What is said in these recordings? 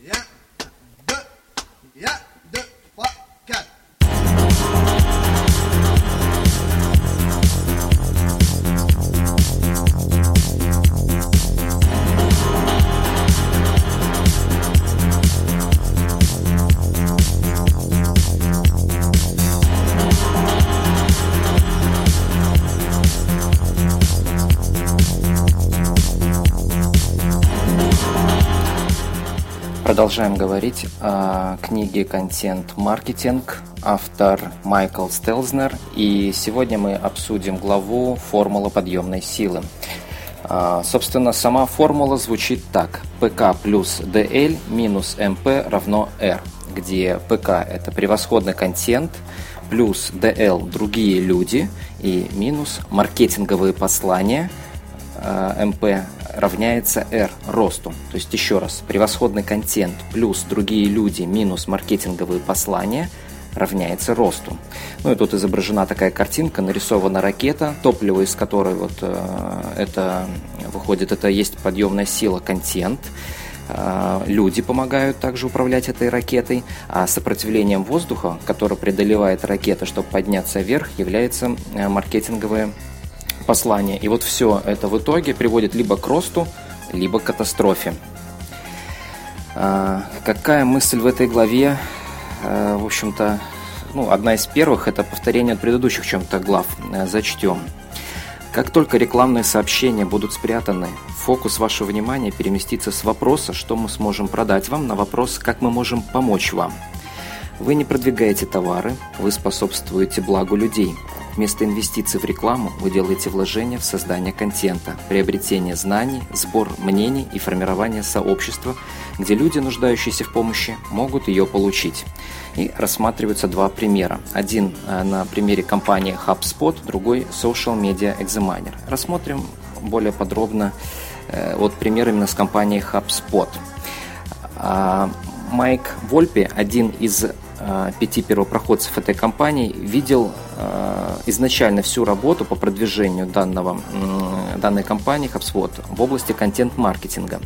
Yeah. Продолжаем говорить о книге «Контент-маркетинг», автор Майкл Стелзнер, и сегодня мы обсудим главу «Формула подъемной силы». А, собственно, сама формула звучит так. ПК плюс DL минус МП равно R, где ПК – это превосходный контент, плюс DL – другие люди, и минус маркетинговые послания, а, МП равняется R росту. То есть еще раз, превосходный контент плюс другие люди минус маркетинговые послания равняется росту. Ну и тут изображена такая картинка, нарисована ракета, топливо из которой вот э, это выходит, это есть подъемная сила контент. Э, люди помогают также управлять этой ракетой, а сопротивлением воздуха, которое преодолевает ракета, чтобы подняться вверх, является э, маркетинговая послание. И вот все это в итоге приводит либо к росту, либо к катастрофе. А, какая мысль в этой главе? А, в общем-то, ну, одна из первых – это повторение от предыдущих чем-то глав. А, зачтем. Как только рекламные сообщения будут спрятаны, фокус вашего внимания переместится с вопроса, что мы сможем продать вам, на вопрос, как мы можем помочь вам. Вы не продвигаете товары, вы способствуете благу людей – Вместо инвестиций в рекламу вы делаете вложения в создание контента, приобретение знаний, сбор мнений и формирование сообщества, где люди, нуждающиеся в помощи, могут ее получить. И рассматриваются два примера. Один э, на примере компании HubSpot, другой Social Media Examiner. Рассмотрим более подробно э, вот пример именно с компанией HubSpot. А, Майк Вольпи, один из пяти первопроходцев этой компании видел э, изначально всю работу по продвижению данного, данной компании HubSpot в области контент-маркетинга.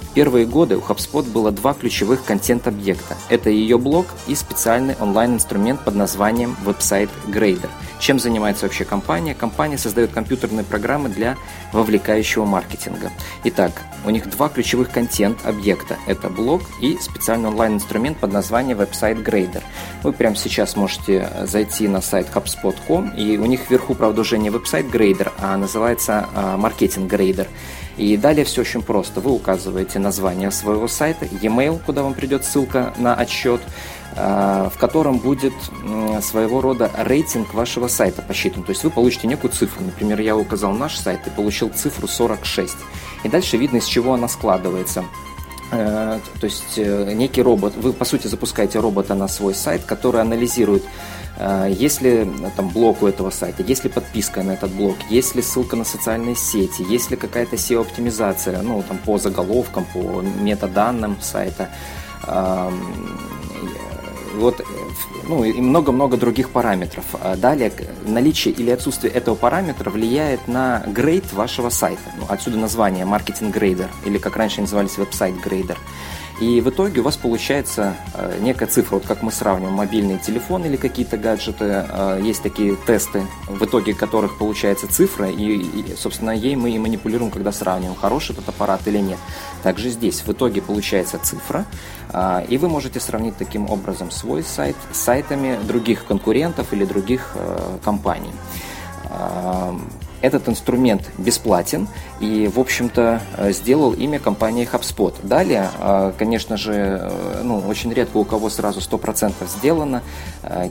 В первые годы у HubSpot было два ключевых контент-объекта. Это ее блог и специальный онлайн-инструмент под названием Website Grader. Чем занимается вообще компания? Компания создает компьютерные программы для вовлекающего маркетинга. Итак, у них два ключевых контент-объекта. Это блог и специальный онлайн-инструмент под названием Website Grader. Вы прямо сейчас можете зайти на сайт HubSpot.com и у них вверху, правда, уже не Website Grader, а называется Marketing Grader. И далее все очень просто. Вы указываете название своего сайта, e-mail, куда вам придет ссылка на отчет, э, в котором будет своего рода рейтинг вашего сайта посчитан. То есть вы получите некую цифру. Например, я указал наш сайт и получил цифру 46. И дальше видно, из чего она складывается. Э, то есть э, некий робот, вы по сути запускаете робота на свой сайт, который анализирует а, есть ли э, там блок у этого сайта, есть ли подписка на этот блок, есть ли ссылка на социальные сети, есть ли какая-то SEO-оптимизация, ну, там, по заголовкам, по метаданным сайта. Вот, ну, и много-много других параметров. А далее, наличие или отсутствие этого параметра влияет на грейд вашего сайта. Ну, отсюда название маркетинг грейдер, или как раньше назывались веб-сайт грейдер. И в итоге у вас получается э, некая цифра, вот как мы сравниваем мобильный телефон или какие-то гаджеты, э, есть такие тесты, в итоге которых получается цифра, и, собственно, ей мы и манипулируем, когда сравниваем, хороший этот аппарат или нет. Также здесь в итоге получается цифра, э, и вы можете сравнить таким образом свой сайт с сайтами других конкурентов или других компаний. Этот инструмент бесплатен и, в общем-то, э, сделал имя компании HubSpot. Далее, э, конечно же, э, ну, очень редко у кого сразу 100% сделано.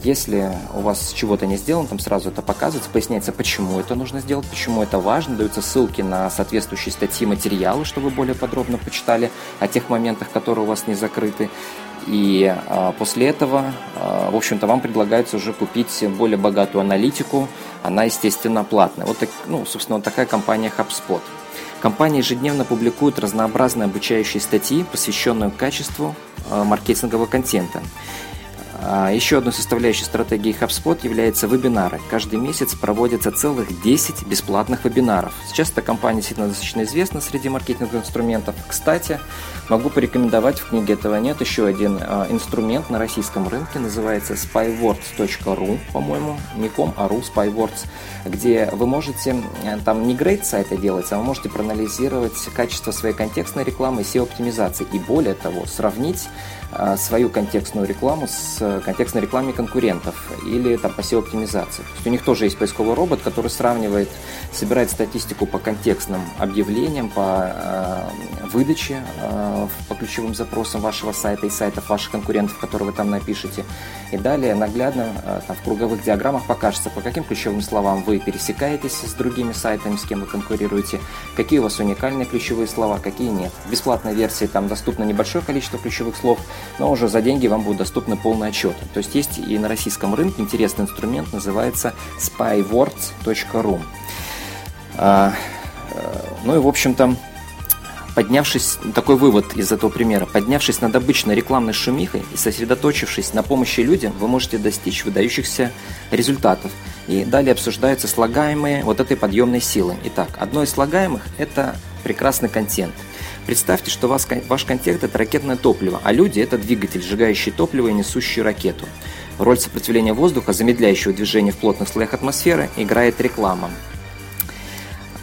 Если у вас чего-то не сделано, там сразу это показывается, поясняется, почему это нужно сделать, почему это важно, даются ссылки на соответствующие статьи, материалы, чтобы вы более подробно почитали о тех моментах, которые у вас не закрыты. И а, после этого, а, в общем-то, вам предлагается уже купить более богатую аналитику. Она, естественно, платная. Вот, так, ну, собственно, вот такая компания HubSpot. Компания ежедневно публикует разнообразные обучающие статьи, посвященные качеству а, маркетингового контента. А, еще одной составляющей стратегии HubSpot является вебинары. Каждый месяц проводятся целых 10 бесплатных вебинаров. Сейчас эта компания действительно достаточно известна среди маркетинговых инструментов. Кстати, могу порекомендовать, в книге этого нет, еще один а, инструмент на российском рынке, называется spywords.ru, по-моему, не ком, а ру, spywords, где вы можете, э, там не грейд сайта делать, а вы можете проанализировать качество своей контекстной рекламы SEO-оптимизации. И более того, сравнить а, свою контекстную рекламу с э, контекстной рекламой конкурентов или там по SEO-оптимизации. То есть у них тоже есть поисковый робот, который сравнивает, собирает статистику по контекстным объявлениям, по э, выдаче э, по ключевым запросам вашего сайта и сайтов ваших конкурентов, которые вы там напишете. И далее наглядно э, там, в круговых диаграммах покажется, по каким ключевым словам вы пересекаетесь с другими сайтами, с кем вы конкурируете, какие у вас уникальные ключевые слова, какие нет. В бесплатной версии там доступно небольшое количество ключевых слов, но уже за деньги вам будут доступны полные отчеты. То есть есть и на российском рынке интересный инструмент, называется spywords.ru. А, э, ну и, в общем-то, поднявшись, такой вывод из этого примера, поднявшись над обычной рекламной шумихой и сосредоточившись на помощи людям, вы можете достичь выдающихся результатов. И далее обсуждаются слагаемые вот этой подъемной силы. Итак, одно из слагаемых – это прекрасный контент – Представьте, что вас, ваш контекст – это ракетное топливо, а люди – это двигатель, сжигающий топливо и несущий ракету. Роль сопротивления воздуха, замедляющего движение в плотных слоях атмосферы, играет реклама.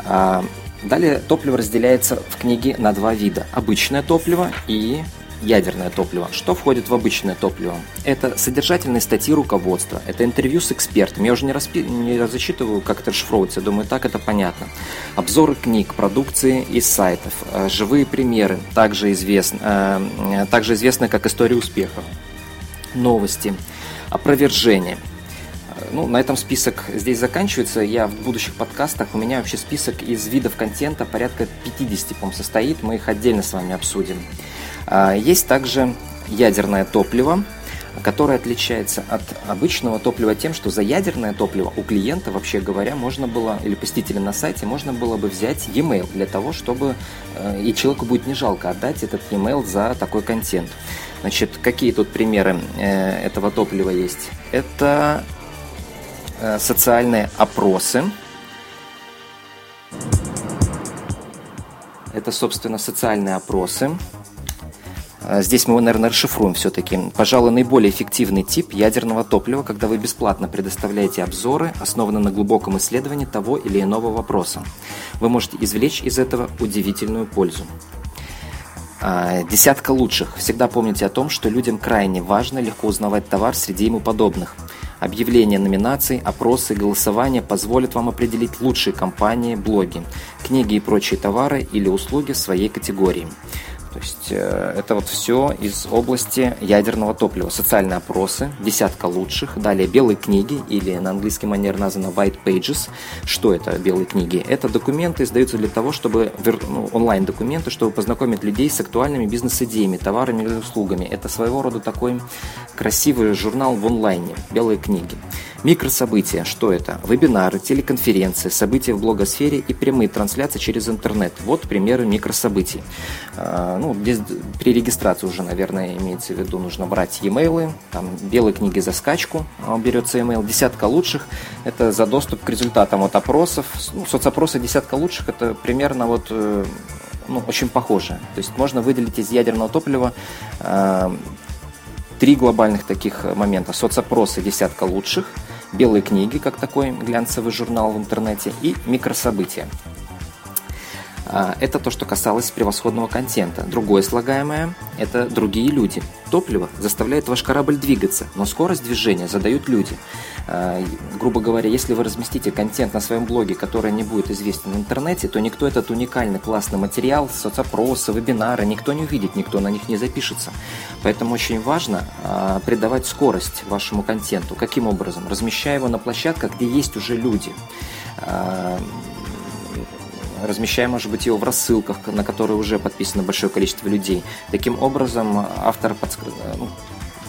А, далее топливо разделяется в книге на два вида – обычное топливо и ядерное топливо. Что входит в обычное топливо? Это содержательные статьи руководства, это интервью с экспертами. Я уже не, распи... не зачитываю, как это расшифровывается, думаю, так это понятно. Обзоры книг, продукции из сайтов, э, живые примеры, также, известны, э, также известны как история успеха, новости, опровержение – ну, на этом список здесь заканчивается. Я в будущих подкастах, у меня вообще список из видов контента порядка 50, по состоит. Мы их отдельно с вами обсудим. А, есть также ядерное топливо, которое отличается от обычного топлива тем, что за ядерное топливо у клиента, вообще говоря, можно было, или посетителя на сайте, можно было бы взять e-mail для того, чтобы э, и человеку будет не жалко отдать этот e-mail за такой контент. Значит, какие тут примеры э, этого топлива есть? Это Э, социальные опросы. Это, собственно, социальные опросы. Э, здесь мы наверное, расшифруем все-таки. Пожалуй, наиболее эффективный тип ядерного топлива, когда вы бесплатно предоставляете обзоры, основанные на глубоком исследовании того или иного вопроса. Вы можете извлечь из этого удивительную пользу. Э, десятка лучших. Всегда помните о том, что людям крайне важно легко узнавать товар среди ему подобных. Объявление номинаций, опросы, голосования позволят вам определить лучшие компании, блоги, книги и прочие товары или услуги в своей категории. То есть э, это вот все из области ядерного топлива. Социальные опросы, десятка лучших. Далее белые книги или на английский манер названо white pages. Что это белые книги? Это документы издаются для того, чтобы ну, онлайн-документы, чтобы познакомить людей с актуальными бизнес-идеями, товарами или услугами. Это своего рода такой красивый журнал в онлайне. Белые книги. Микрособытия. Что это? Вебинары, телеконференции, события в блогосфере и прямые трансляции через интернет. Вот примеры микрособытий. А, ну, здесь при регистрации уже, наверное, имеется в виду, нужно брать e-mail, там белые книги за скачку а, берется email, десятка лучших, это за доступ к результатам от опросов. Ну, соцопросы десятка лучших, это примерно вот э, ну, очень похоже. То есть можно выделить из ядерного топлива э, три глобальных таких момента. Соцопросы десятка лучших – белые книги, как такой глянцевый журнал в интернете, и микрособытия. А, это то, что касалось превосходного контента. Другое слагаемое – это другие люди. Топливо заставляет ваш корабль двигаться, но скорость движения задают люди. А, грубо говоря, если вы разместите контент на своем блоге, который не будет известен в интернете, то никто этот уникальный классный материал, соцопросы, вебинары, никто не увидит, никто на них не запишется. Поэтому очень важно а, придавать скорость вашему контенту. Каким образом? Размещая его на площадках, где есть уже люди размещая, может быть, его в рассылках, на которые уже подписано большое количество людей. Таким образом, автор подск... ну,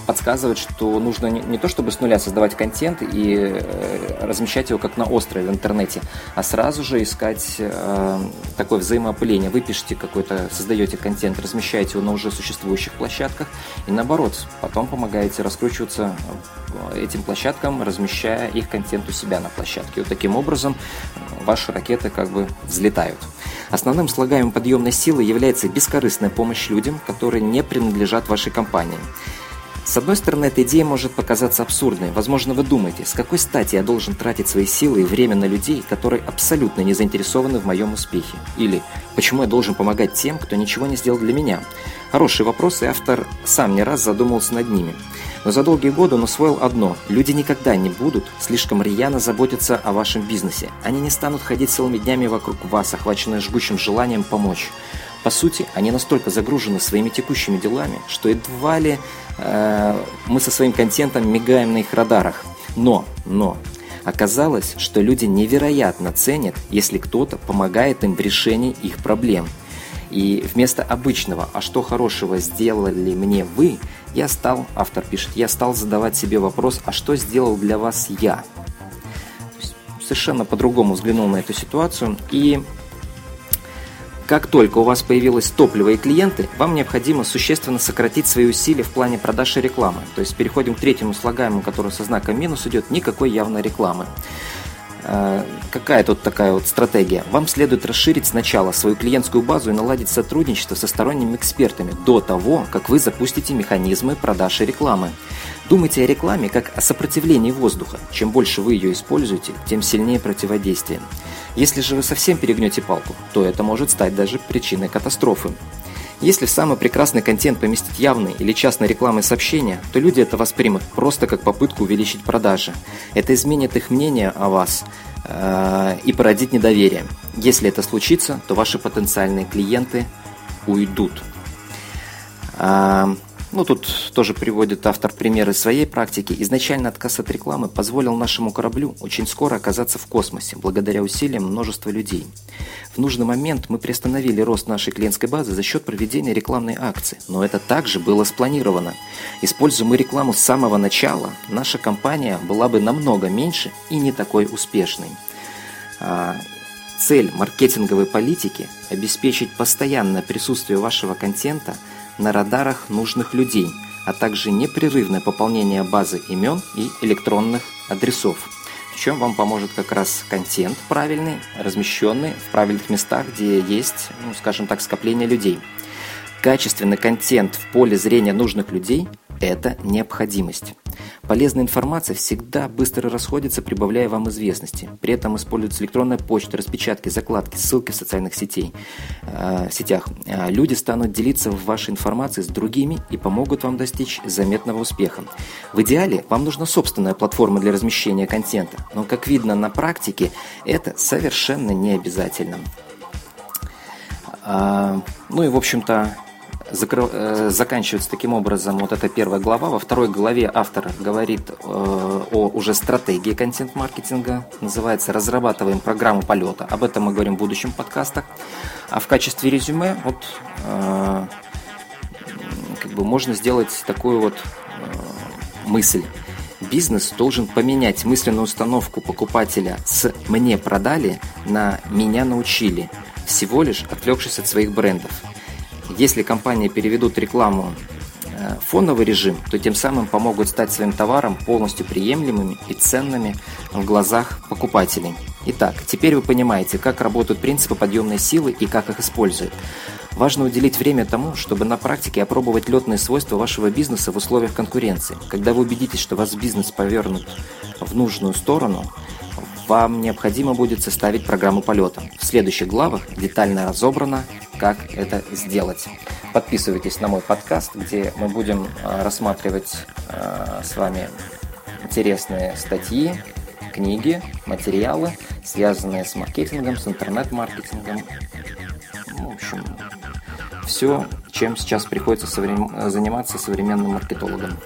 подсказывает, что нужно не, не то чтобы с нуля создавать контент и э, размещать его как на острове в интернете, а сразу же искать э, такое взаимоопыление. Вы пишете какой-то, создаете контент, размещаете его на уже существующих площадках и наоборот, потом помогаете раскручиваться этим площадкам, размещая их контент у себя на площадке. Вот таким образом ваши ракеты как бы взлетают. Основным слагаемым подъемной силы является бескорыстная помощь людям, которые не принадлежат вашей компании. С одной стороны, эта идея может показаться абсурдной. Возможно, вы думаете, с какой стати я должен тратить свои силы и время на людей, которые абсолютно не заинтересованы в моем успехе? Или почему я должен помогать тем, кто ничего не сделал для меня? Хороший вопрос, и автор сам не раз задумывался над ними. Но за долгие годы он усвоил одно – люди никогда не будут слишком рьяно заботиться о вашем бизнесе. Они не станут ходить целыми днями вокруг вас, охваченные жгучим желанием помочь. По сути, они настолько загружены своими текущими делами, что едва ли э, мы со своим контентом мигаем на их радарах. Но, но, оказалось, что люди невероятно ценят, если кто-то помогает им в решении их проблем – и вместо обычного «а что хорошего сделали мне вы?» я стал, автор пишет, я стал задавать себе вопрос «а что сделал для вас я?» Совершенно по-другому взглянул на эту ситуацию и как только у вас появилось топливо и клиенты, вам необходимо существенно сократить свои усилия в плане продаж и рекламы. То есть переходим к третьему слагаемому, который со знаком минус идет, никакой явной рекламы. Э, какая тут такая вот стратегия? Вам следует расширить сначала свою клиентскую базу и наладить сотрудничество со сторонними экспертами до того, как вы запустите механизмы продаж и рекламы. Думайте о рекламе как о сопротивлении воздуха. Чем больше вы ее используете, тем сильнее противодействие. Если же вы совсем перегнете палку, то это может стать даже причиной катастрофы. Если в самый прекрасный контент поместить явные или частные рекламы сообщения, то люди это воспримут просто как попытку увеличить продажи. Это изменит их мнение о вас э, и породит недоверие. Если это случится, то ваши потенциальные клиенты уйдут. Э, ну, тут тоже приводит автор примеры своей практики. Изначально отказ от рекламы позволил нашему кораблю очень скоро оказаться в космосе, благодаря усилиям множества людей. В нужный момент мы приостановили рост нашей клиентской базы за счет проведения рекламной акции, но это также было спланировано. Используя мы рекламу с самого начала, наша компания была бы намного меньше и не такой успешной. А, цель маркетинговой политики – обеспечить постоянное присутствие вашего контента – на радарах нужных людей, а также непрерывное пополнение базы имен и электронных адресов. В чем вам поможет как раз контент правильный, размещенный в правильных местах, где есть, ну, скажем так, скопление людей. Качественный контент в поле зрения нужных людей – это необходимость. Полезная информация всегда быстро расходится, прибавляя вам известности. При этом используются электронная почта, распечатки, закладки, ссылки в социальных сетей, э, сетях. Э, люди станут делиться вашей информацией с другими и помогут вам достичь заметного успеха. В идеале вам нужна собственная платформа для размещения контента, но, как видно на практике, это совершенно не обязательно. А, ну и, в общем-то, закры... Э, заканчивается таким образом вот эта первая глава. Во второй главе автор говорит э, о уже стратегии контент-маркетинга. Называется «Разрабатываем программу полета». Об этом мы говорим в будущем подкастах. А в качестве резюме вот, э, как бы можно сделать такую вот мысль. Бизнес должен поменять мысленную установку покупателя с «мне продали» на «меня научили», всего лишь отвлекшись от своих брендов – если компании переведут рекламу э, в фоновый режим, то тем самым помогут стать своим товаром полностью приемлемыми и ценными в глазах покупателей. Итак, теперь вы понимаете, как работают принципы подъемной силы и как их используют. Важно уделить время тому, чтобы на практике опробовать летные свойства вашего бизнеса в условиях конкуренции. Когда вы убедитесь, что ваш бизнес повернут в нужную сторону, вам необходимо будет составить программу полета. В следующих главах детально разобрано, как это сделать. Подписывайтесь на мой подкаст, где мы будем а, рассматривать а, с вами интересные статьи, книги, материалы, связанные с маркетингом, с интернет-маркетингом. В общем, все, чем сейчас приходится заниматься современным маркетологам.